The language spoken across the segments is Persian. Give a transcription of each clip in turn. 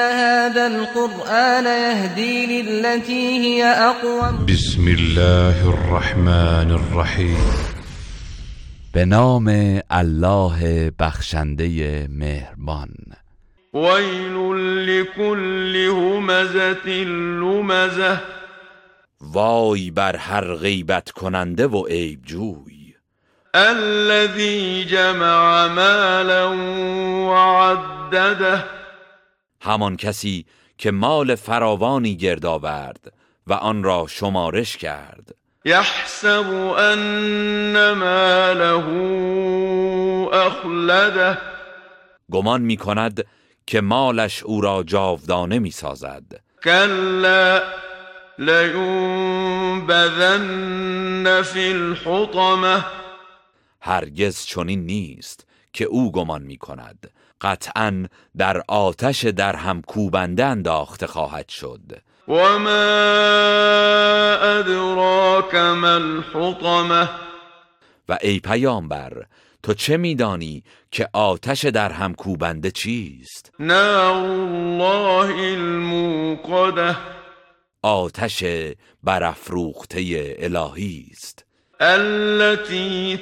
هذا القرآن يهدي للتي هي أقوم. بسم الله الرحمن الرحیم. به نام الله بخشنده مهربان. ويل لكل همزة لمزة. وای بر هر غیبت کننده و عیب جوی. الذي جمع مالا وعدده. همان کسی که مال فراوانی گرد آورد و آن را شمارش کرد. يحسب أن ماله أخلده گمان می کند که مالش او را جاودانه می سازد. كلا لينبذن في الحطمة هرگز چنین نیست. که او گمان می کند قطعا در آتش در هم کوبنده انداخته خواهد شد. أدراك ما الحطمة؟ و ای پیامبر تو چه میدانی که آتش در هم کوبنده چیست؟ نار الله الموقده آتش برافروخته الهی است. التي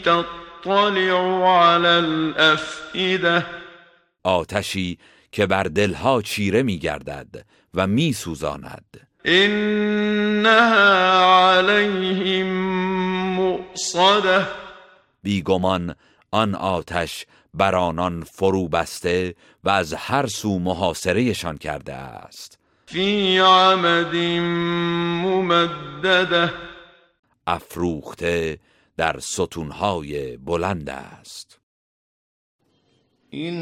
تطلع على الأفئدة. آتشی که بر دلها چیره میگردد و میسوزاند. إنها عليهم مؤصده بیگمان آن آتش بر آنان فرو بسته و از هر سو محاصرهشان کرده است. في عمد ممدده. افروخته در ستونهای بلند است. هذا